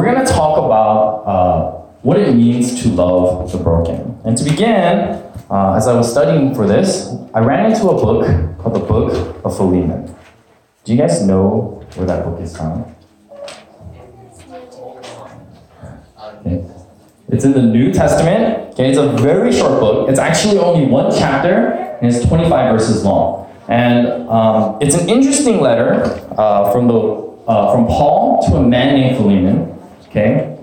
we're going to talk about uh, what it means to love the broken. And to begin, uh, as I was studying for this, I ran into a book called the Book of Philemon. Do you guys know where that book is found? Okay. It's in the New Testament. Okay, it's a very short book. It's actually only one chapter, and it's 25 verses long. And um, it's an interesting letter uh, from the uh, from Paul to a man named Philemon. Okay,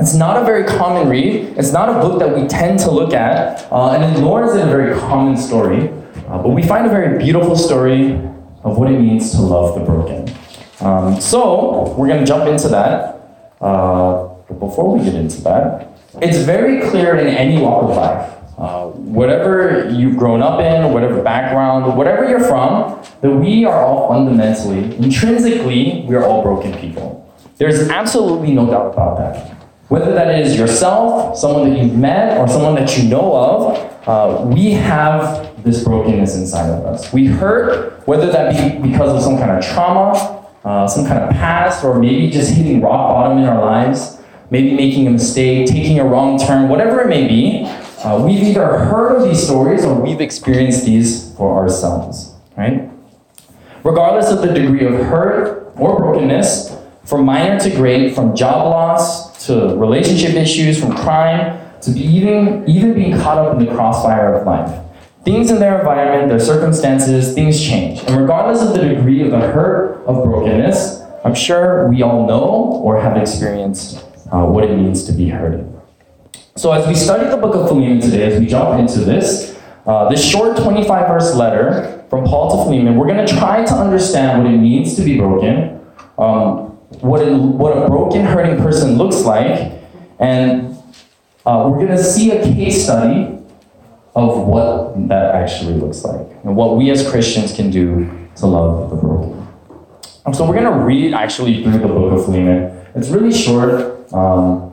it's not a very common read. It's not a book that we tend to look at, uh, and nor is it a very common story. Uh, but we find a very beautiful story of what it means to love the broken. Um, so we're going to jump into that. Uh, but before we get into that, it's very clear in any walk of life, uh, whatever you've grown up in, whatever background, whatever you're from, that we are all fundamentally, intrinsically, we are all broken people. There's absolutely no doubt about that. Whether that is yourself, someone that you've met, or someone that you know of, uh, we have this brokenness inside of us. We hurt, whether that be because of some kind of trauma, uh, some kind of past, or maybe just hitting rock bottom in our lives maybe making a mistake, taking a wrong turn, whatever it may be, uh, we've either heard of these stories or we've experienced these for ourselves, right? Regardless of the degree of hurt or brokenness, from minor to great, from job loss to relationship issues, from crime to even, even being caught up in the crossfire of life. Things in their environment, their circumstances, things change. And regardless of the degree of the hurt of brokenness, I'm sure we all know or have experienced uh, what it means to be heard. So, as we study the book of Philemon today, as we jump into this, uh, this short 25 verse letter from Paul to Philemon, we're going to try to understand what it means to be broken, um, what, it, what a broken, hurting person looks like, and uh, we're going to see a case study of what that actually looks like and what we as Christians can do to love the broken. So, we're going to read actually through the book of Philemon. It's really short. Um,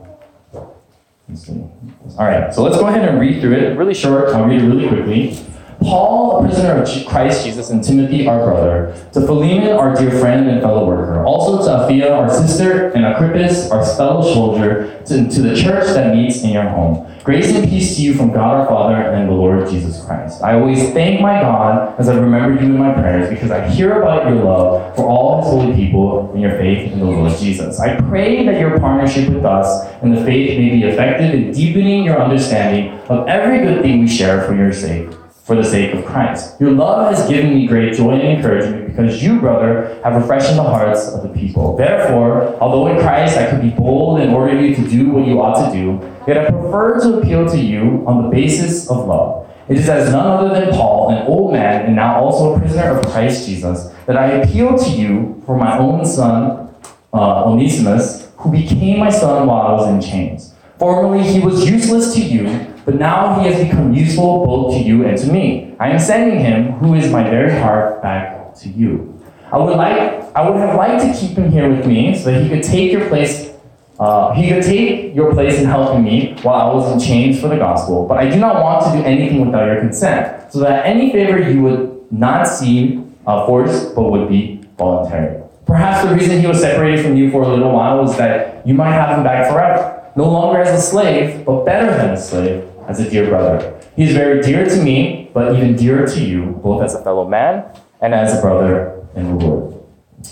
All right, so let's go ahead and read through it. Really short, I'll read it really quickly. Paul, a prisoner of Christ Jesus, and Timothy, our brother, to Philemon, our dear friend and fellow worker, also to Apphia, our sister, and Archippus, our fellow soldier, to, to the church that meets in your home. Grace and peace to you from God our Father and the Lord Jesus Christ. I always thank my God as I remember you in my prayers because I hear about your love for all his holy people and your faith in the Lord Jesus. I pray that your partnership with us and the faith may be effective in deepening your understanding of every good thing we share for your sake for the sake of Christ. Your love has given me great joy and encouragement because you, brother, have refreshed the hearts of the people. Therefore, although in Christ I could be bold and order you to do what you ought to do, yet I prefer to appeal to you on the basis of love. It is as none other than Paul, an old man and now also a prisoner of Christ Jesus, that I appeal to you for my own son, uh, Onesimus, who became my son while I was in chains. Formerly he was useless to you, but now he has become useful both to you and to me. I am sending him, who is my very heart, back to you. I would like, I would have liked to keep him here with me so that he could take your place. Uh, he could take your place in helping me while I was in chains for the gospel. But I do not want to do anything without your consent, so that any favor you would not see uh, forced, but would be voluntary. Perhaps the reason he was separated from you for a little while was that you might have him back forever no longer as a slave, but better than a slave, as a dear brother. He is very dear to me, but even dearer to you, both as a fellow man and as a brother in the Lord.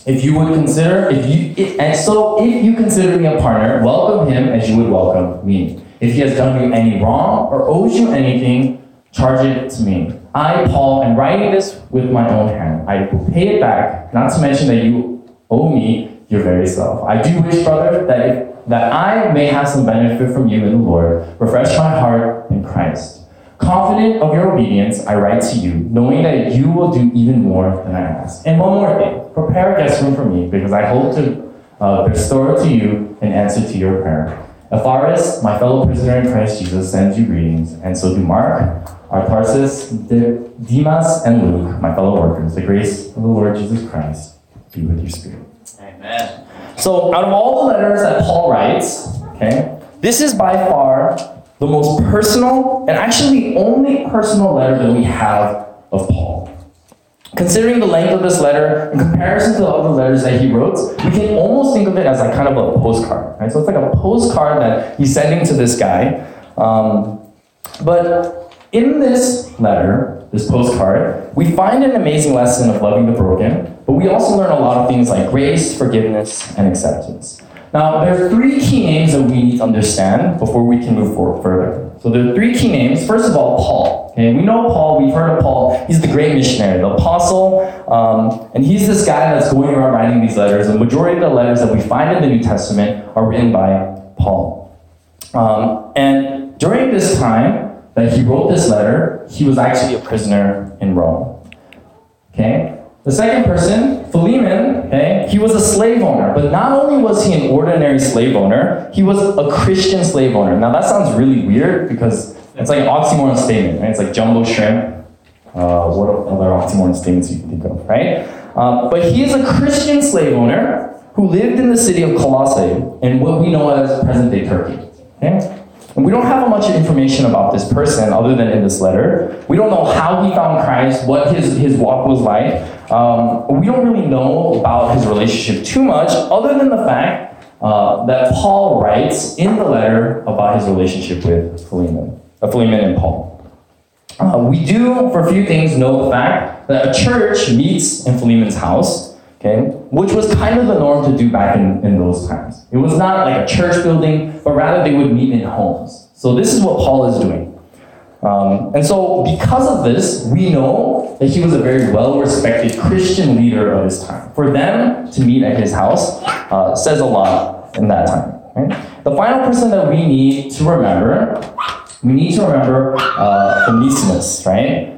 If you would consider, if you, if, and so if you consider me a partner, welcome him as you would welcome me. If he has done you any wrong or owes you anything, charge it to me. I, Paul, am writing this with my own hand. I will pay it back, not to mention that you owe me your very self. I do wish, brother, that if that I may have some benefit from you in the Lord. Refresh my heart in Christ. Confident of your obedience, I write to you, knowing that you will do even more than I ask. And one more thing prepare a guest room for me, because I hope to uh, bestow to you an answer to your prayer. Epaphras, my fellow prisoner in Christ Jesus, sends you greetings, and so do Mark, Aristarchus, Demas, and Luke, my fellow workers. The grace of the Lord Jesus Christ be with your spirit. So, out of all the letters that Paul writes, okay, this is by far the most personal and actually the only personal letter that we have of Paul. Considering the length of this letter in comparison to the other letters that he wrote, we can almost think of it as like kind of a postcard, right? So it's like a postcard that he's sending to this guy. Um, but in this letter, this postcard, we find an amazing lesson of loving the broken, but we also learn a lot of things like grace, forgiveness, and acceptance. Now, there are three key names that we need to understand before we can move forward further. So there are three key names. First of all, Paul. Okay, we know Paul. We've heard of Paul. He's the great missionary, the apostle, um, and he's this guy that's going around writing these letters. The majority of the letters that we find in the New Testament are written by Paul. Um, and during this time that he wrote this letter, he was actually a prisoner in Rome. Okay, the second person, Philemon, okay, he was a slave owner, but not only was he an ordinary slave owner, he was a Christian slave owner. Now that sounds really weird because it's like an oxymoron statement, right? It's like jumbo shrimp. Uh, what other oxymoron statements you can think of, right? Um, but he is a Christian slave owner who lived in the city of Colossae in what we know as present-day Turkey. Okay? We don't have much information about this person other than in this letter. We don't know how he found Christ, what his, his walk was like. Um, we don't really know about his relationship too much, other than the fact uh, that Paul writes in the letter about his relationship with Philemon, uh, Philemon and Paul. Uh, we do, for a few things, know the fact that a church meets in Philemon's house, okay, which was kind of the norm to do back in, in those times. It was not like a church building, but rather they would meet in homes. So this is what Paul is doing. Um, and so, because of this, we know that he was a very well respected Christian leader of his time. For them to meet at his house uh, says a lot in that time. Right? The final person that we need to remember, we need to remember uh, Onesimus, right?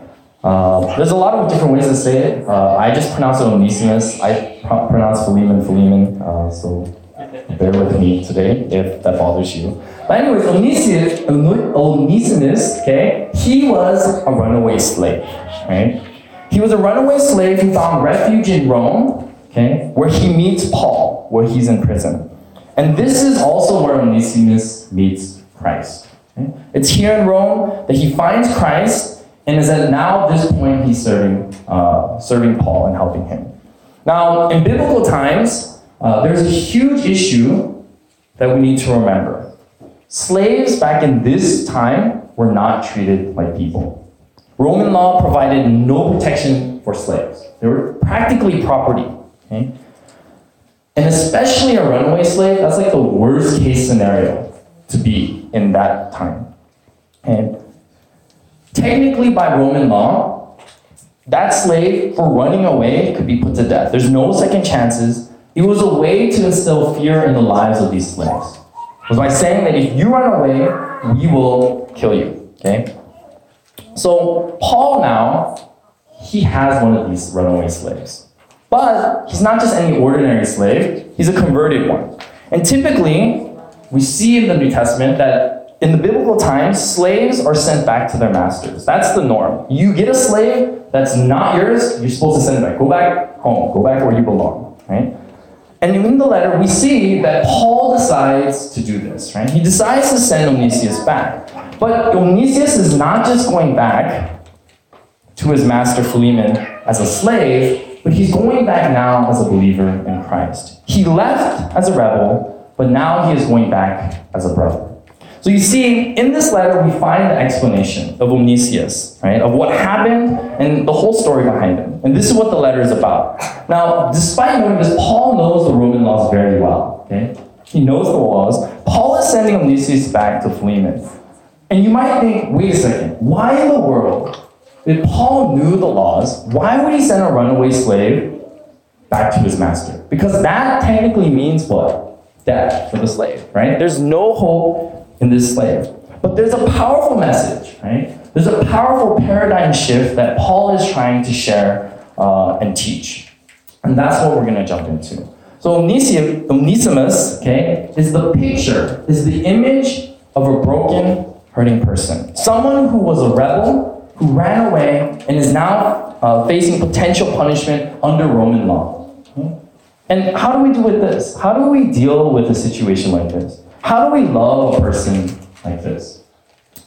Uh, there's a lot of different ways to say it. Uh, I just pronounce it Onesimus. I pro- pronounce Philemon Philemon. Uh, so bear with me today if that bothers you. But anyways, Onesimus, Onesimus, okay, he was a runaway slave, right? He was a runaway slave who found refuge in Rome, okay, where he meets Paul, where he's in prison. And this is also where Onesimus meets Christ. okay? It's here in Rome that he finds Christ, and is that now at this point he's serving, uh, serving Paul and helping him. Now, in biblical times, uh, there's a huge issue that we need to remember. Slaves back in this time were not treated like people. Roman law provided no protection for slaves. They were practically property. Okay? And especially a runaway slave, that's like the worst case scenario to be in that time. And technically, by Roman law, that slave for running away could be put to death. There's no second chances. It was a way to instill fear in the lives of these slaves. It was by saying that if you run away, we will kill you. Okay? So Paul now, he has one of these runaway slaves. But he's not just any ordinary slave, he's a converted one. And typically, we see in the New Testament that in the biblical times, slaves are sent back to their masters. That's the norm. You get a slave that's not yours, you're supposed to send it back. Go back home, go back where you belong, right? And in the letter, we see that Paul decides to do this, right? He decides to send Onesimus back. But Onesimus is not just going back to his master Philemon as a slave, but he's going back now as a believer in Christ. He left as a rebel, but now he is going back as a brother. So you see, in this letter, we find the explanation of Onesimus, right? Of what happened and the whole story behind him. And this is what the letter is about. Now, despite knowing this, Paul knows the Roman laws very well, okay? He knows the laws. Paul is sending Onesimus back to Philemon. And you might think, wait a second, why in the world, if Paul knew the laws, why would he send a runaway slave back to his master? Because that technically means what? Death for the slave, right? There's no hope in this slave. But there's a powerful message, right? There's a powerful paradigm shift that Paul is trying to share uh, and teach. And that's what we're going to jump into. So Onesimus, okay, is the picture, is the image of a broken, hurting person. Someone who was a rebel, who ran away, and is now uh, facing potential punishment under Roman law. Okay? And how do we do with this? How do we deal with a situation like this? How do we love a person like this?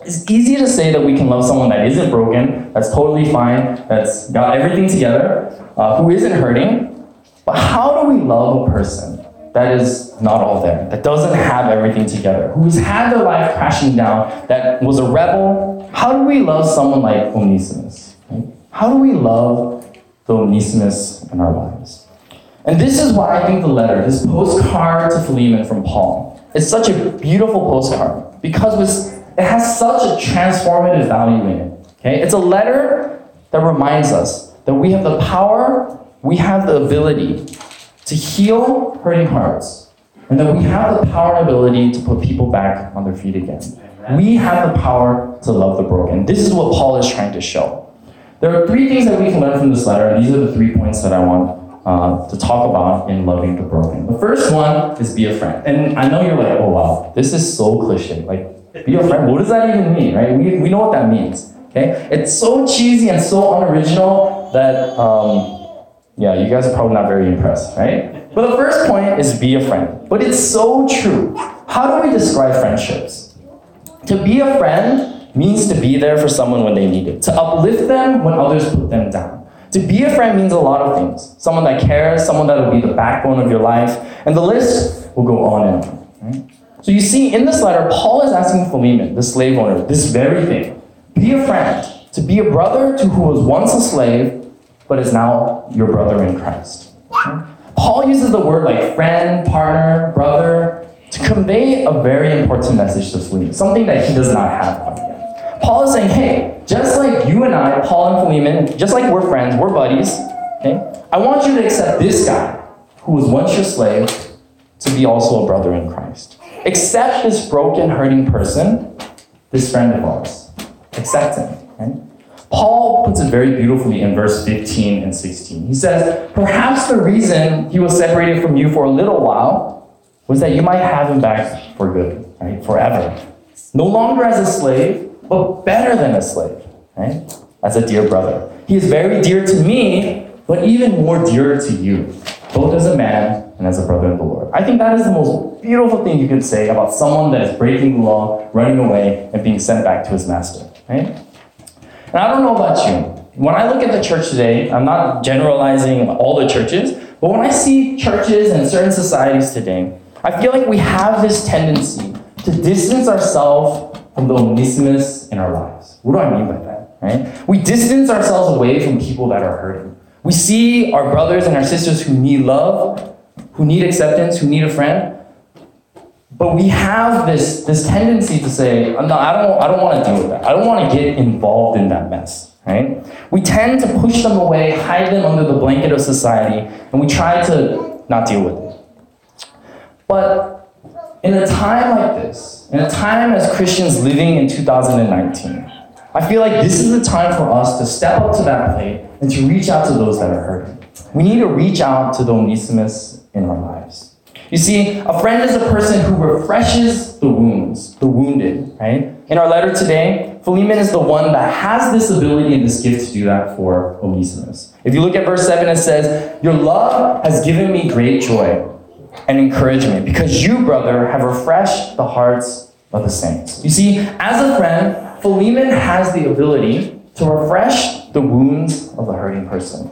It's easy to say that we can love someone that isn't broken, that's totally fine, that's got everything together, uh, who isn't hurting. But how do we love a person that is not all there, that doesn't have everything together, who's had their life crashing down, that was a rebel? How do we love someone like Onesimus? How do we love the Onesimus in our lives? And this is why I think the letter, this postcard to Philemon from Paul, is such a beautiful postcard because it has such a transformative value in it. Okay? It's a letter that reminds us that we have the power, we have the ability to heal hurting hearts, and that we have the power and ability to put people back on their feet again. We have the power to love the broken. This is what Paul is trying to show. There are three things that we can learn from this letter, and these are the three points that I want uh, to talk about in loving the broken. The first one is be a friend. And I know you're like, oh wow, this is so cliche. Like, be a friend, what does that even mean, right? We, we know what that means, okay? It's so cheesy and so unoriginal that, um, yeah, you guys are probably not very impressed, right? But the first point is be a friend. But it's so true. How do we describe friendships? To be a friend means to be there for someone when they need it, to uplift them when others put them down. To be a friend means a lot of things. Someone that cares, someone that will be the backbone of your life, and the list will go on and on. Right? So you see, in this letter, Paul is asking Philemon, the slave owner, this very thing. Be a friend, to be a brother to who was once a slave, but is now your brother in Christ. Okay? Paul uses the word like friend, partner, brother to convey a very important message to Philemon, something that he does not have quite yet. Paul is saying, hey, just like you and I, Paul and Philemon, just like we're friends, we're buddies, okay? I want you to accept this guy who was once your slave to be also a brother in Christ. Accept this broken, hurting person, this friend of ours. Accept him. Right? Paul puts it very beautifully in verse 15 and 16. He says, Perhaps the reason he was separated from you for a little while was that you might have him back for good, right? Forever. No longer as a slave, but better than a slave, right? As a dear brother. He is very dear to me, but even more dear to you, both as a man and as a brother in the Lord. I think that is the most beautiful thing you could say about someone that is breaking the law, running away, and being sent back to his master, right? And I don't know about you. When I look at the church today, I'm not generalizing all the churches, but when I see churches and certain societies today, I feel like we have this tendency to distance ourselves from the Onesimus in our lives. What do I mean by that? Right? We distance ourselves away from people that are hurting. We see our brothers and our sisters who need love, who need acceptance, who need a friend, but we have this, this tendency to say, no, I don't, I don't want to deal with that. I don't want to get involved in that mess, right? We tend to push them away, hide them under the blanket of society, and we try to not deal with it. But in a time like this, in a time as Christians living in 2019, I feel like this is the time for us to step up to that plate and to reach out to those that are hurting. We need to reach out to the Onesimus in our lives. You see, a friend is a person who refreshes the wounds, the wounded, right? In our letter today, Philemon is the one that has this ability and this gift to do that for Onesimus. If you look at verse 7, it says, Your love has given me great joy and encouragement because you, brother, have refreshed the hearts of the saints. You see, as a friend, Philemon has the ability to refresh the wounds of the hurting person.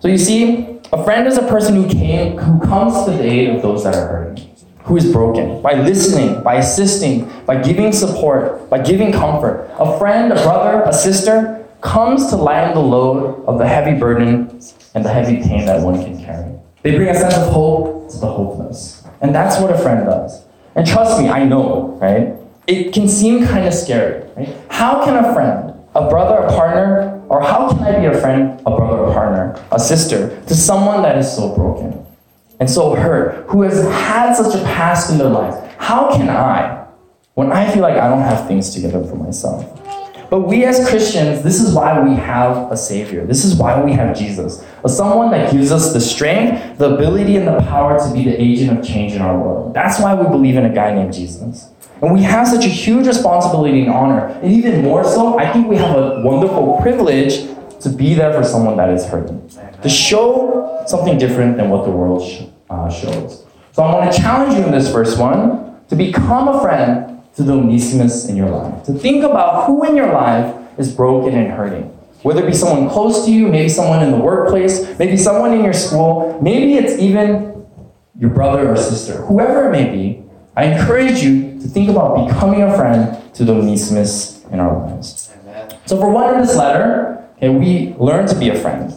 So you see, a friend is a person who came, who comes to the aid of those that are hurting, who is broken, by listening, by assisting, by giving support, by giving comfort. A friend, a brother, a sister comes to lighten the load of the heavy burden and the heavy pain that one can carry. They bring a sense of hope to the hopeless. And that's what a friend does. And trust me, I know, right? It can seem kind of scary, right? How can a friend, a brother, a partner, or how can I be a friend, a brother, a partner, a sister to someone that is so broken and so hurt, who has had such a past in their life? How can I, when I feel like I don't have things together for myself? But we as Christians, this is why we have a Savior. This is why we have Jesus. A someone that gives us the strength, the ability, and the power to be the agent of change in our world. That's why we believe in a guy named Jesus. And we have such a huge responsibility and honor. And even more so, I think we have a wonderful privilege to be there for someone that is hurting. To show something different than what the world uh, shows. So I want to challenge you in this first one to become a friend to the Onesimus in your life. To think about who in your life is broken and hurting. Whether it be someone close to you, maybe someone in the workplace, maybe someone in your school, maybe it's even your brother or sister, whoever it may be, I encourage you to think about becoming a friend to the Onesimus in our lives. Amen. So for one in this letter, okay, we learn to be a friend.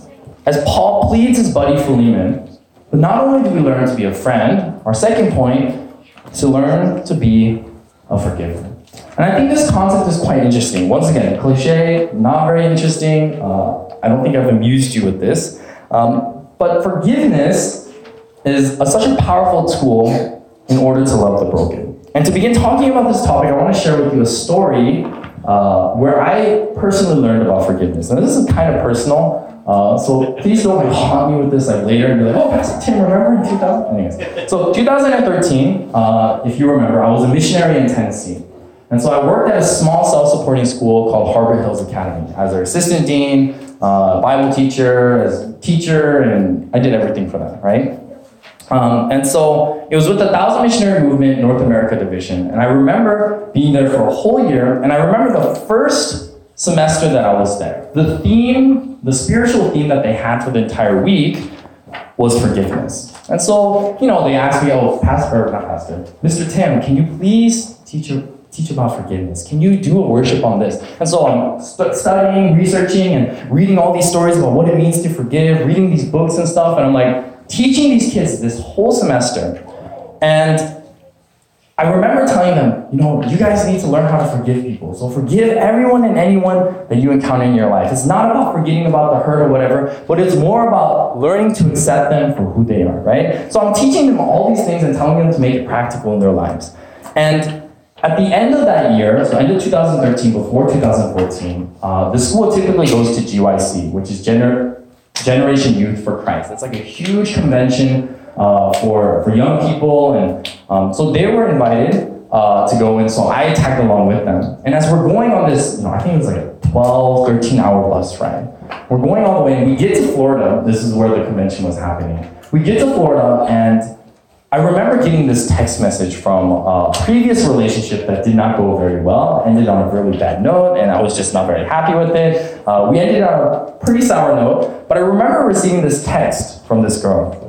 As Paul pleads his buddy Philemon, but not only do we learn to be a friend, our second point to learn to be a forgiver. And I think this concept is quite interesting. Once again, cliche, not very interesting. Uh, I don't think I've amused you with this. Um, but forgiveness is a, such a powerful tool in order to love the broken. And to begin talking about this topic, I want to share with you a story uh, where I personally learned about forgiveness. Now, this is kind of personal, uh, so please don't like haunt me with this like later and be like, oh, Pastor Tim, remember in 2000? Anyways, so 2013, uh, if you remember, I was a missionary in Tennessee. And so I worked at a small self-supporting school called Harbert Hills Academy as their assistant dean, uh, Bible teacher, as teacher, and I did everything for them, right? Um, and so it was with the Thousand Missionary Movement North America Division. And I remember being there for a whole year. And I remember the first semester that I was there. The theme, the spiritual theme that they had for the entire week was forgiveness. And so, you know, they asked me, oh, Pastor, not Pastor, Mr. Tim, can you please teach, teach about forgiveness? Can you do a worship on this? And so I'm st- studying, researching, and reading all these stories about what it means to forgive, reading these books and stuff. And I'm like, teaching these kids this whole semester. And I remember telling them, you know, you guys need to learn how to forgive people. So forgive everyone and anyone that you encounter in your life. It's not about forgetting about the hurt or whatever, but it's more about learning to accept them for who they are, right? So I'm teaching them all these things and telling them to make it practical in their lives. And at the end of that year, so end of 2013, before 2014, uh, the school typically goes to GYC, which is Gener- Generation Youth for Christ. It's like a huge convention uh, for, for young people. And um, so they were invited uh, to go in, so I tagged along with them. And as we're going on this, you know, I think it was like a 12, 13 hour bus ride. We're going all the way, and we get to Florida. This is where the convention was happening. We get to Florida, and I remember getting this text message from a previous relationship that did not go very well, ended on a really bad note, and I was just not very happy with it. Uh, we ended on a pretty sour note, but I remember receiving this text from this girl.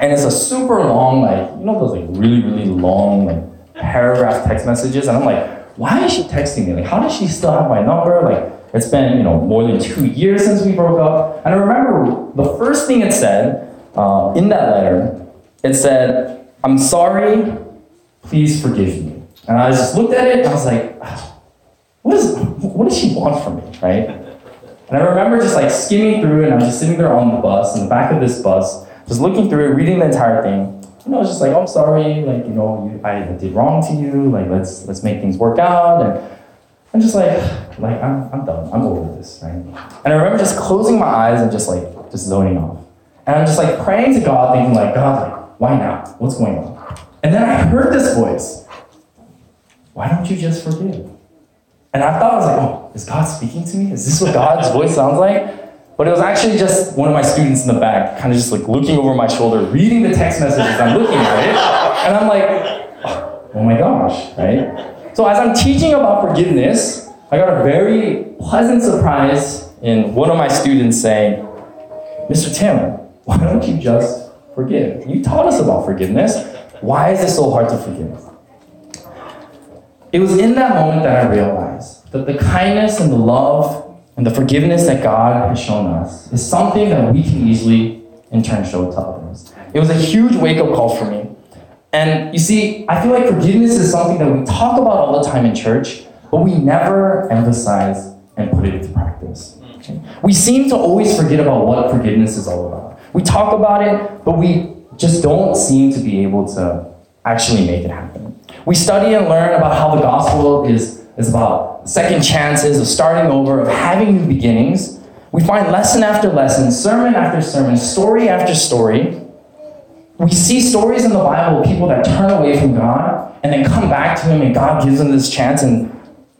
And it's a super long, like, you know, those like really, really long, like paragraph text messages. And I'm like, why is she texting me? Like, how does she still have my number? Like, it's been, you know, more than two years since we broke up. And I remember the first thing it said uh, in that letter, it said, I'm sorry, please forgive me. And I just looked at it and I was like, ah, what, is, what does she want from me, right? And I remember just like skimming through and I was just sitting there on the bus, in the back of this bus, just looking through it, reading the entire thing. And I was just like, oh, I'm sorry, like, you know, you, I did wrong to you, like, let's, let's make things work out. And I'm just like, like, I'm, I'm done, I'm over this, right? And I remember just closing my eyes and just like, just zoning off. And I'm just like praying to God, thinking like, God, like, why not? What's going on? And then I heard this voice. Why don't you just forgive? And I thought I was like, oh, is God speaking to me? Is this what God's voice sounds like? But it was actually just one of my students in the back, kind of just like looking over my shoulder, reading the text messages I'm looking at it. And I'm like, oh, oh my gosh, right? So as I'm teaching about forgiveness, I got a very pleasant surprise in one of my students saying, Mr. Tim, why don't you just forgive? You taught us about forgiveness. Why is it so hard to forgive? It was in that moment that I realized that the kindness and the love and the forgiveness that God has shown us is something that we can easily, in turn, show to others. It was a huge wake up call for me. And you see, I feel like forgiveness is something that we talk about all the time in church, but we never emphasize and put it into practice. We seem to always forget about what forgiveness is all about. We talk about it, but we just don't seem to be able to actually make it happen. We study and learn about how the gospel is is about second chances, of starting over, of having new beginnings. We find lesson after lesson, sermon after sermon, story after story. We see stories in the Bible of people that turn away from God and then come back to Him, and God gives them this chance. And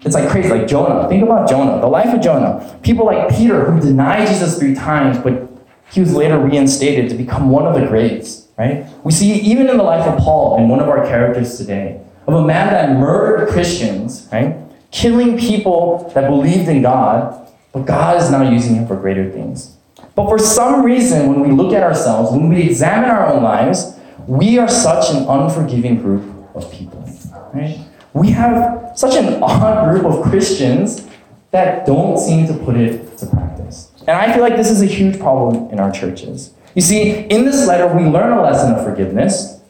it's like crazy, like Jonah. Think about Jonah, the life of Jonah. People like Peter, who denied Jesus three times, but he was later reinstated to become one of the greats, right? We see even in the life of Paul and one of our characters today, of a man that murdered Christians, right? Killing people that believed in God, but God is now using him for greater things. But for some reason, when we look at ourselves, when we examine our own lives, we are such an unforgiving group of people, right? We have such an odd group of Christians that don't seem to put it to practice. And I feel like this is a huge problem in our churches. You see, in this letter, we learn a lesson of forgiveness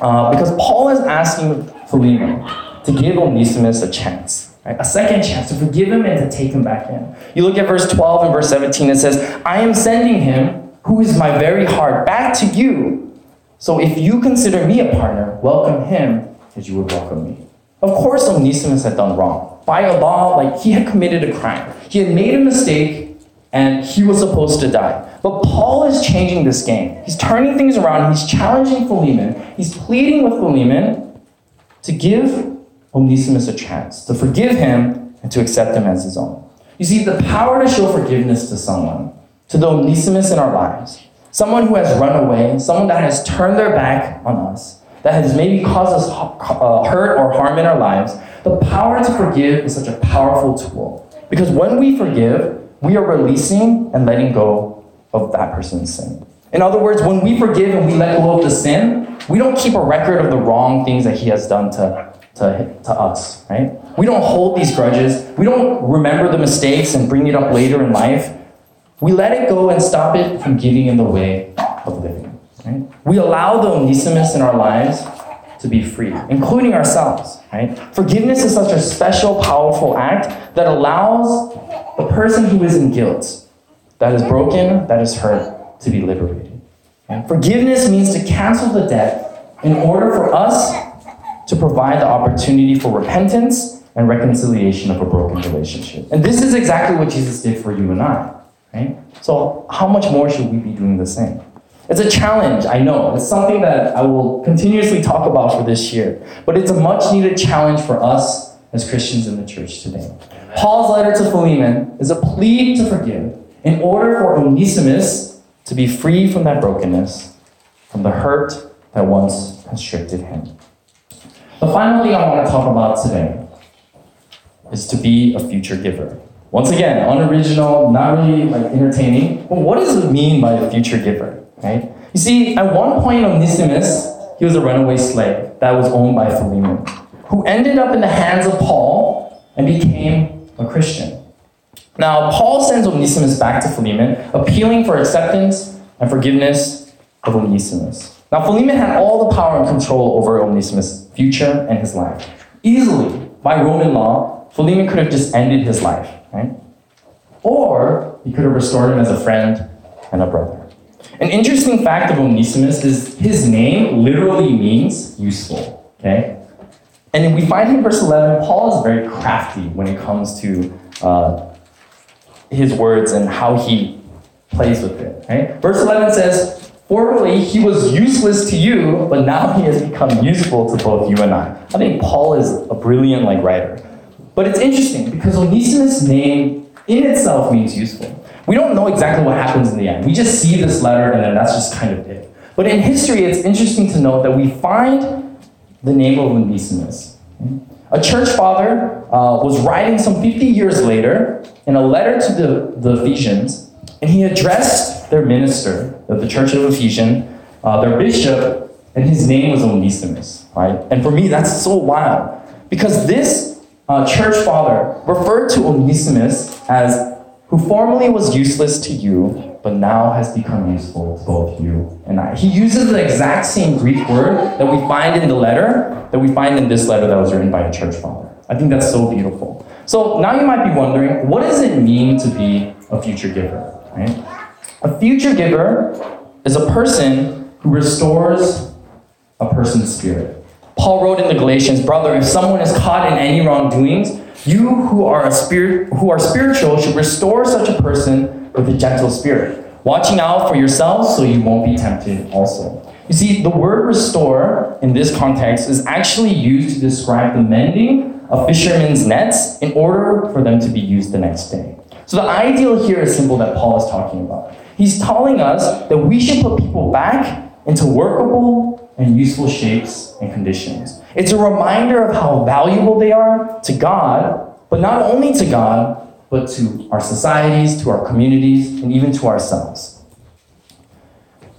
uh, because Paul is asking Philemon to give Onesimus a chance, right? a second chance to forgive him and to take him back in. You look at verse 12 and verse 17, it says, I am sending him, who is my very heart, back to you. So if you consider me a partner, welcome him as you would welcome me. Of course, Onesimus had done wrong. By a law, like he had committed a crime. He had made a mistake and he was supposed to die. But Paul is changing this game. He's turning things around. He's challenging Philemon. He's pleading with Philemon to give Onesimus a chance, to forgive him and to accept him as his own. You see, the power to show forgiveness to someone, to the Onesimus in our lives, someone who has run away, someone that has turned their back on us, that has maybe caused us uh, hurt or harm in our lives, the power to forgive is such a powerful tool. Because when we forgive, we are releasing and letting go of that person's sin. In other words, when we forgive and we let go of the sin, we don't keep a record of the wrong things that he has done to, to, to us, right? We don't hold these grudges. We don't remember the mistakes and bring it up later in life. We let it go and stop it from getting in the way of living. Right? We allow the Onesimus in our lives to be free, including ourselves. Right? Forgiveness is such a special, powerful act that allows the person who is in guilt, that is broken, that is hurt, to be liberated. And forgiveness means to cancel the debt in order for us to provide the opportunity for repentance and reconciliation of a broken relationship. And this is exactly what Jesus did for you and I. Right? So, how much more should we be doing the same? It's a challenge, I know. It's something that I will continuously talk about for this year. But it's a much needed challenge for us as Christians in the church today. Paul's letter to Philemon is a plea to forgive in order for Onesimus to be free from that brokenness, from the hurt that once constricted him. The final thing I want to talk about today is to be a future giver. Once again, unoriginal, not really like entertaining. But what does it mean by a future giver? Right? You see, at one point, Onesimus, he was a runaway slave that was owned by Philemon, who ended up in the hands of Paul and became a Christian. Now, Paul sends Onesimus back to Philemon, appealing for acceptance and forgiveness of Onesimus. Now, Philemon had all the power and control over Onesimus' future and his life. Easily, by Roman law, Philemon could have just ended his life, right? Or he could have restored him as a friend and a brother. An interesting fact of Onesimus is his name literally means useful, okay? And we find in verse 11, Paul is very crafty when it comes to uh, his words and how he plays with it, right? Verse 11 says, Formerly he was useless to you, but now he has become useful to both you and I. I think Paul is a brilliant like writer. But it's interesting because Onesimus' name in itself means useful. We don't know exactly what happens in the end. We just see this letter and then that's just kind of it. But in history, it's interesting to note that we find the name of Onesimus. A church father uh, was writing some 50 years later in a letter to the, the Ephesians, and he addressed their minister of the church of Ephesians, uh, their bishop, and his name was Onesimus. Right? And for me, that's so wild because this uh, church father referred to Onesimus as who formerly was useless to you, but now has become useful to both you and I. He uses the exact same Greek word that we find in the letter, that we find in this letter that was written by a church father. I think that's so beautiful. So now you might be wondering, what does it mean to be a future giver? Right? A future giver is a person who restores a person's spirit. Paul wrote in the Galatians, brother, if someone is caught in any wrongdoings, you who are, a spirit, who are spiritual should restore such a person with a gentle spirit, watching out for yourselves so you won't be tempted also. You see, the word restore in this context is actually used to describe the mending of fishermen's nets in order for them to be used the next day. So the ideal here is simple that Paul is talking about. He's telling us that we should put people back into workable, and useful shapes and conditions. It's a reminder of how valuable they are to God, but not only to God, but to our societies, to our communities, and even to ourselves.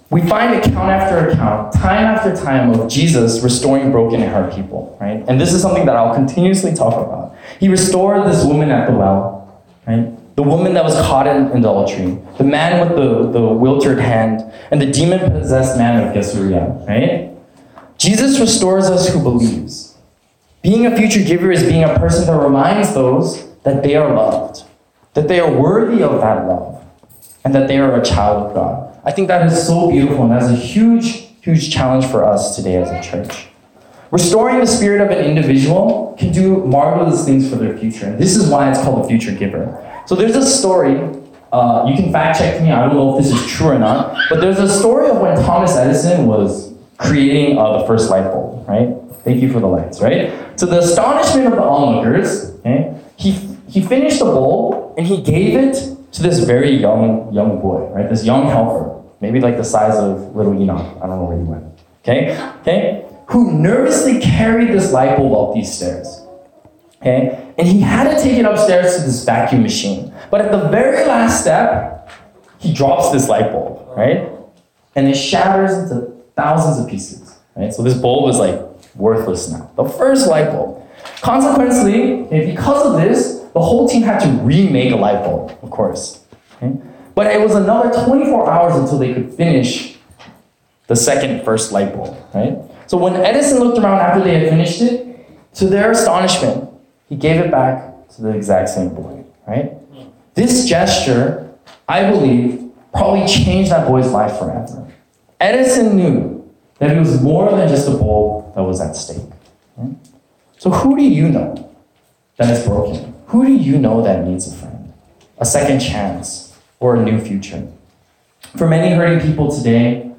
We find account after account, time after time, of Jesus restoring broken and hurt people, right? And this is something that I'll continuously talk about. He restored this woman at the well, right? The woman that was caught in adultery, the man with the, the wilted hand, and the demon possessed man of Caesarea, right? Jesus restores us who believes. Being a future giver is being a person that reminds those that they are loved, that they are worthy of that love, and that they are a child of God. I think that is so beautiful, and that's a huge, huge challenge for us today as a church. Restoring the spirit of an individual can do marvelous things for their future. And this is why it's called the future giver. So there's a story, uh, you can fact check me, I don't know if this is true or not, but there's a story of when Thomas Edison was creating uh, the first light bulb, right? Thank you for the lights, right? To the astonishment of the onlookers, okay, he, he finished the bulb and he gave it to this very young young boy, right? This young helper, maybe like the size of little Enoch. I don't know where he went. Okay, okay, who nervously carried this light bulb up these stairs. Okay, and he had to take it upstairs to this vacuum machine. But at the very last step, he drops this light bulb, right? And it shatters into thousands of pieces, right? So this bulb is like worthless now. The first light bulb. Consequently, because of this, the whole team had to remake a light bulb, of course. Okay? But it was another 24 hours until they could finish the second first light bulb, right? So when Edison looked around after they had finished it, to their astonishment, he gave it back to the exact same boy, right? This gesture, I believe, probably changed that boy's life forever. Edison knew that it was more than just a bulb that was at stake. Right? So who do you know that is broken? Who do you know that needs a friend, a second chance, or a new future? For many hurting people today,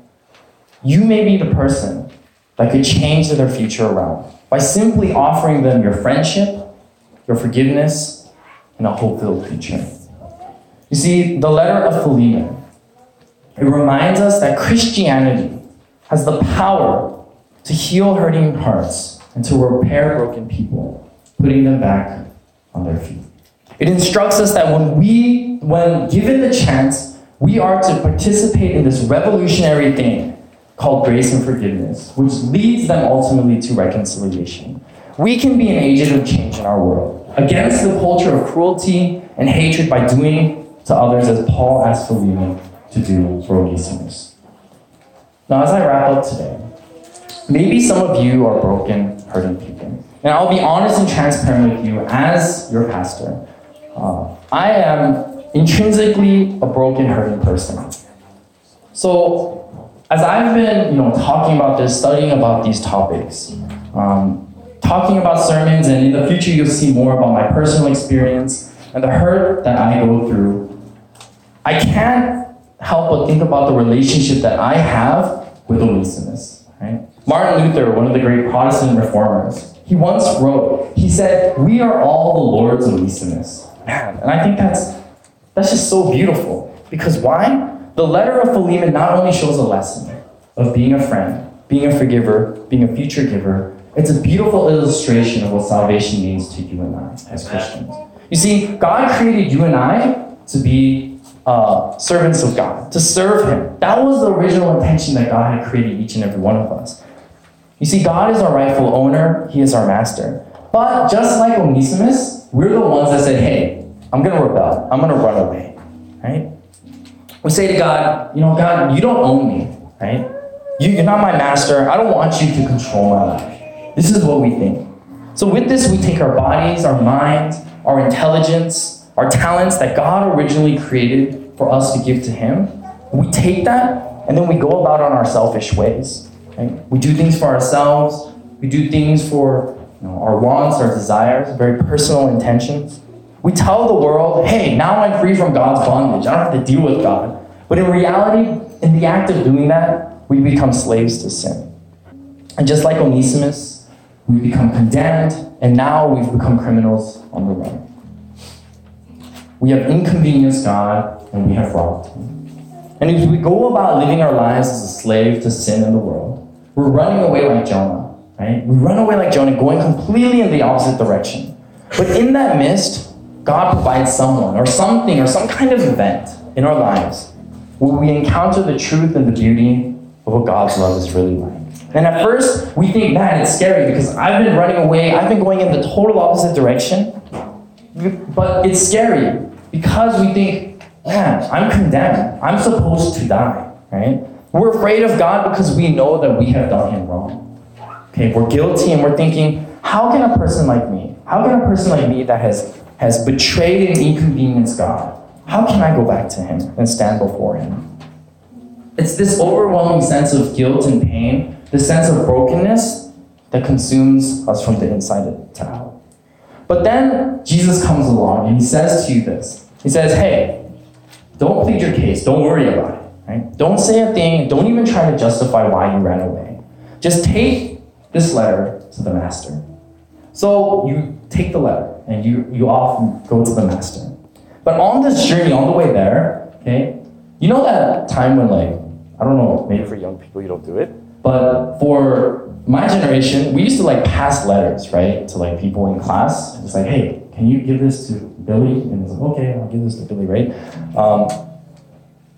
you may be the person that could change their future around by simply offering them your friendship, your forgiveness, and a hope filled future. You see, the letter of Philemon, it reminds us that Christianity has the power to heal hurting hearts and to repair broken people, putting them back on their feet. It instructs us that when we, when given the chance, we are to participate in this revolutionary thing called grace and forgiveness, which leads them ultimately to reconciliation. We can be an agent of change in our world against the culture of cruelty and hatred by doing to others as Paul asked Philemon to do for Onesimus. Now, as I wrap up today, maybe some of you are broken, hurting people. And I'll be honest and transparent with you as your pastor. Uh, I am intrinsically a broken, hurting person. So, as I've been, you know, talking about this, studying about these topics, um, talking about sermons, and in the future you'll see more about my personal experience and the hurt that I go through. I can't help but think about the relationship that I have with Onesimus. Right? Martin Luther, one of the great Protestant reformers, he once wrote, he said, We are all the Lord's Onesimus. Man, and I think that's that's just so beautiful. Because why? The letter of Philemon not only shows a lesson of being a friend, being a forgiver, being a future giver, it's a beautiful illustration of what salvation means to you and I as Christians. You see, God created you and I to be uh, servants of God, to serve Him. That was the original intention that God had created each and every one of us. You see, God is our rightful owner, He is our master. But just like Onesimus, we're the ones that said, hey, I'm going to rebel, I'm going to run away, right? We say to God, you know, God, you don't own me, right? You, you're not my master. I don't want you to control my life. This is what we think. So, with this, we take our bodies, our minds, our intelligence, our talents that God originally created for us to give to Him. We take that and then we go about on our selfish ways. We do things for ourselves. We do things for you know, our wants, our desires, very personal intentions. We tell the world, hey, now I'm free from God's bondage. I don't have to deal with God. But in reality, in the act of doing that, we become slaves to sin. And just like Onesimus, we become condemned, and now we've become criminals on the run. We have inconvenienced God, and we have robbed Him. And if we go about living our lives as a slave to sin in the world, we're running away like Jonah, right? We run away like Jonah, going completely in the opposite direction. But in that mist, God provides someone or something or some kind of event in our lives where we encounter the truth and the beauty of what God's love is really like. And at first, we think, man, it's scary because I've been running away, I've been going in the total opposite direction. But it's scary because we think, man, I'm condemned. I'm supposed to die, right? We're afraid of God because we know that we have done Him wrong. Okay, we're guilty and we're thinking, how can a person like me, how can a person like me that has, has betrayed and inconvenienced God, how can I go back to Him and stand before Him? It's this overwhelming sense of guilt and pain, this sense of brokenness that consumes us from the inside to out. But then Jesus comes along and he says to you this. He says, Hey, don't plead your case, don't worry about it. Right? Don't say a thing, don't even try to justify why you ran away. Just take this letter to the master. So you take the letter and you, you off go to the master. But on this journey, on the way there, okay, you know that time when like, I don't know, maybe for young people you don't do it, but for my generation, we used to like pass letters, right, to like people in class. It's like, hey, can you give this to Billy? And it's like, okay, I'll give this to Billy, right? Um,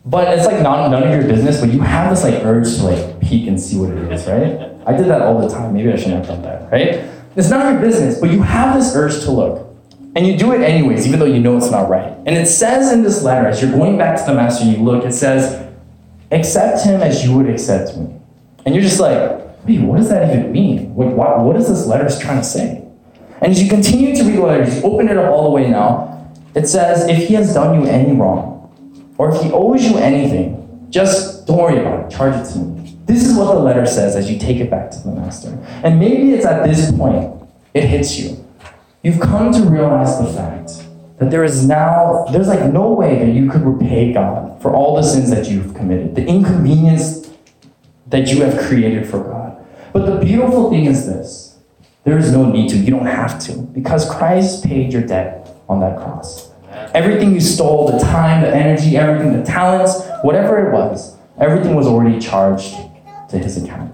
but it's like not, none of your business, but you have this like urge to like peek and see what it is, right? I did that all the time. Maybe I shouldn't have done that, right? It's of your business, but you have this urge to look. And you do it anyways, even though you know it's not right. And it says in this letter, as you're going back to the master and you look, it says, accept him as you would accept me. And you're just like, wait, what does that even mean? What, what, what is this letter trying to say? And as you continue to read the letter, you open it up all the way now, it says, if he has done you any wrong, or if he owes you anything, just don't worry about it, charge it to me. This is what the letter says as you take it back to the master. And maybe it's at this point it hits you. You've come to realize the fact that there is now, there's like no way that you could repay God for all the sins that you've committed, the inconvenience that you have created for God. But the beautiful thing is this there is no need to, you don't have to, because Christ paid your debt on that cross. Everything you stole, the time, the energy, everything, the talents, whatever it was, everything was already charged to his account.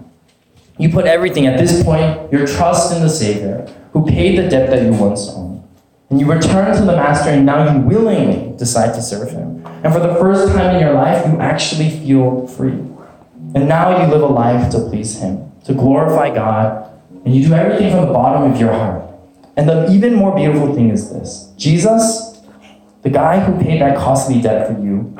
You put everything at this point, your trust in the Savior, who paid the debt that you once owed. And you return to the Master, and now you willingly decide to serve him. And for the first time in your life, you actually feel free. And now you live a life to please him, to glorify God, and you do everything from the bottom of your heart. And the even more beautiful thing is this Jesus, the guy who paid that costly debt for you,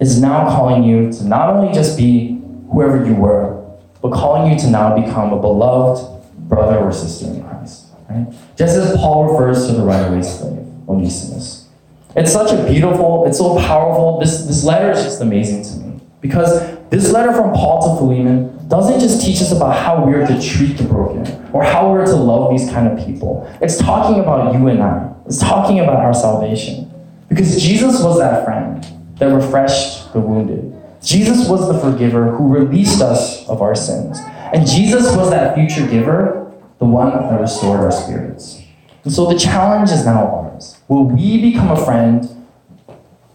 is now calling you to not only just be whoever you were, but calling you to now become a beloved brother or sister in Christ. Right? Just as Paul refers to the runaway slave, Onesimus. It's such a beautiful, it's so powerful. This, this letter is just amazing to me. Because this letter from Paul to Philemon doesn't just teach us about how we're to treat the broken or how we're to love these kind of people. It's talking about you and I. It's talking about our salvation. Because Jesus was that friend that refreshed the wounded. Jesus was the forgiver who released us of our sins. And Jesus was that future giver, the one that restored our spirits. And so the challenge is now ours. Will we become a friend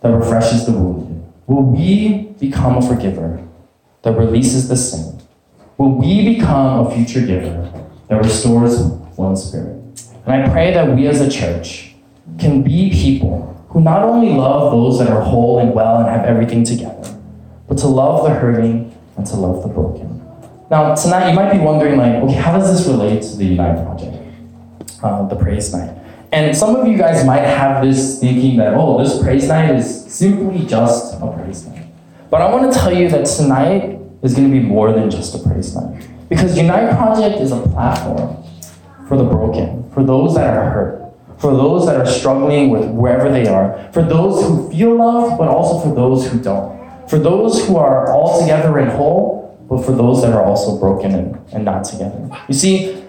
that refreshes the wounded? Will we become a forgiver that releases the sin? Will we become a future giver that restores one spirit? And I pray that we as a church can be people who not only love those that are whole and well and have everything together, but to love the hurting and to love the broken. Now, tonight you might be wondering, like, okay, how does this relate to the Unite Project, uh, the Praise Night? And some of you guys might have this thinking that, oh, this Praise Night is simply just a Praise Night. But I want to tell you that tonight is going to be more than just a Praise Night. Because Unite Project is a platform for the broken, for those that are hurt, for those that are struggling with wherever they are, for those who feel loved, but also for those who don't, for those who are all together and whole, but for those that are also broken and, and not together. You see,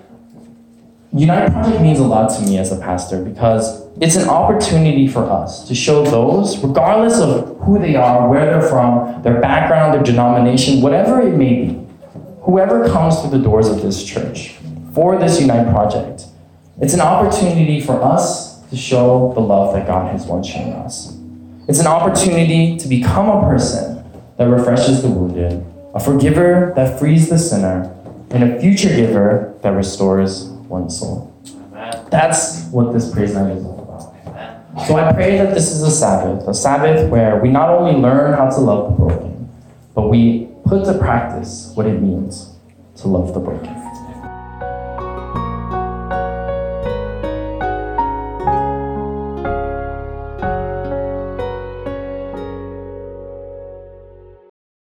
Unite Project means a lot to me as a pastor because it's an opportunity for us to show those, regardless of who they are, where they're from, their background, their denomination, whatever it may be, whoever comes through the doors of this church for this Unite Project, it's an opportunity for us to show the love that God has once shown us. It's an opportunity to become a person that refreshes the wounded, a forgiver that frees the sinner, and a future giver that restores one's soul. That's what this praise night is all about. So I pray that this is a Sabbath, a Sabbath where we not only learn how to love the broken, but we put to practice what it means to love the broken.